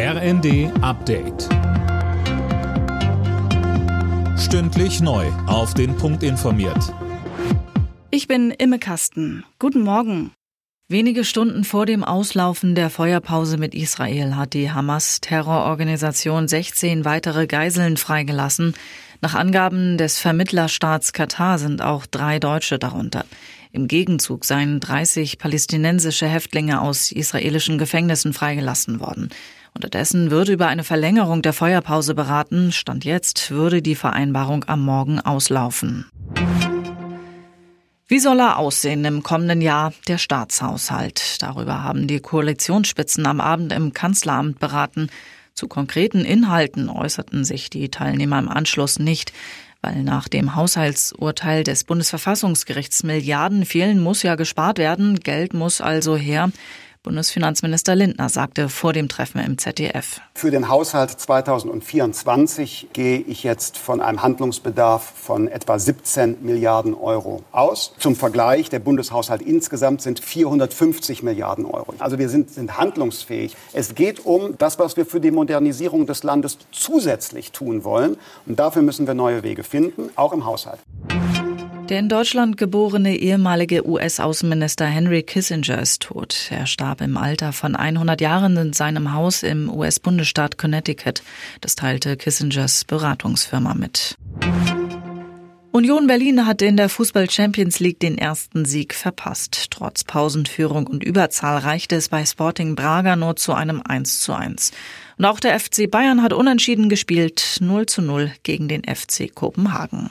RND Update. Stündlich neu. Auf den Punkt informiert. Ich bin Imme Kasten. Guten Morgen. Wenige Stunden vor dem Auslaufen der Feuerpause mit Israel hat die Hamas-Terrororganisation 16 weitere Geiseln freigelassen. Nach Angaben des Vermittlerstaats Katar sind auch drei Deutsche darunter. Im Gegenzug seien 30 palästinensische Häftlinge aus israelischen Gefängnissen freigelassen worden. Unterdessen würde über eine Verlängerung der Feuerpause beraten. Stand jetzt würde die Vereinbarung am Morgen auslaufen. Wie soll er aussehen im kommenden Jahr, der Staatshaushalt? Darüber haben die Koalitionsspitzen am Abend im Kanzleramt beraten. Zu konkreten Inhalten äußerten sich die Teilnehmer im Anschluss nicht. Weil nach dem Haushaltsurteil des Bundesverfassungsgerichts Milliarden fehlen, muss ja gespart werden. Geld muss also her. Bundesfinanzminister Lindner sagte vor dem Treffen im ZDF. Für den Haushalt 2024 gehe ich jetzt von einem Handlungsbedarf von etwa 17 Milliarden Euro aus. Zum Vergleich, der Bundeshaushalt insgesamt sind 450 Milliarden Euro. Also wir sind, sind handlungsfähig. Es geht um das, was wir für die Modernisierung des Landes zusätzlich tun wollen. Und dafür müssen wir neue Wege finden, auch im Haushalt. Der in Deutschland geborene ehemalige US-Außenminister Henry Kissinger ist tot. Er starb im Alter von 100 Jahren in seinem Haus im US-Bundesstaat Connecticut. Das teilte Kissingers Beratungsfirma mit. Union Berlin hat in der Fußball Champions League den ersten Sieg verpasst. Trotz Pausenführung und Überzahl reichte es bei Sporting Braga nur zu einem 1 zu 1. Und auch der FC Bayern hat unentschieden gespielt, 0 zu 0 gegen den FC Kopenhagen.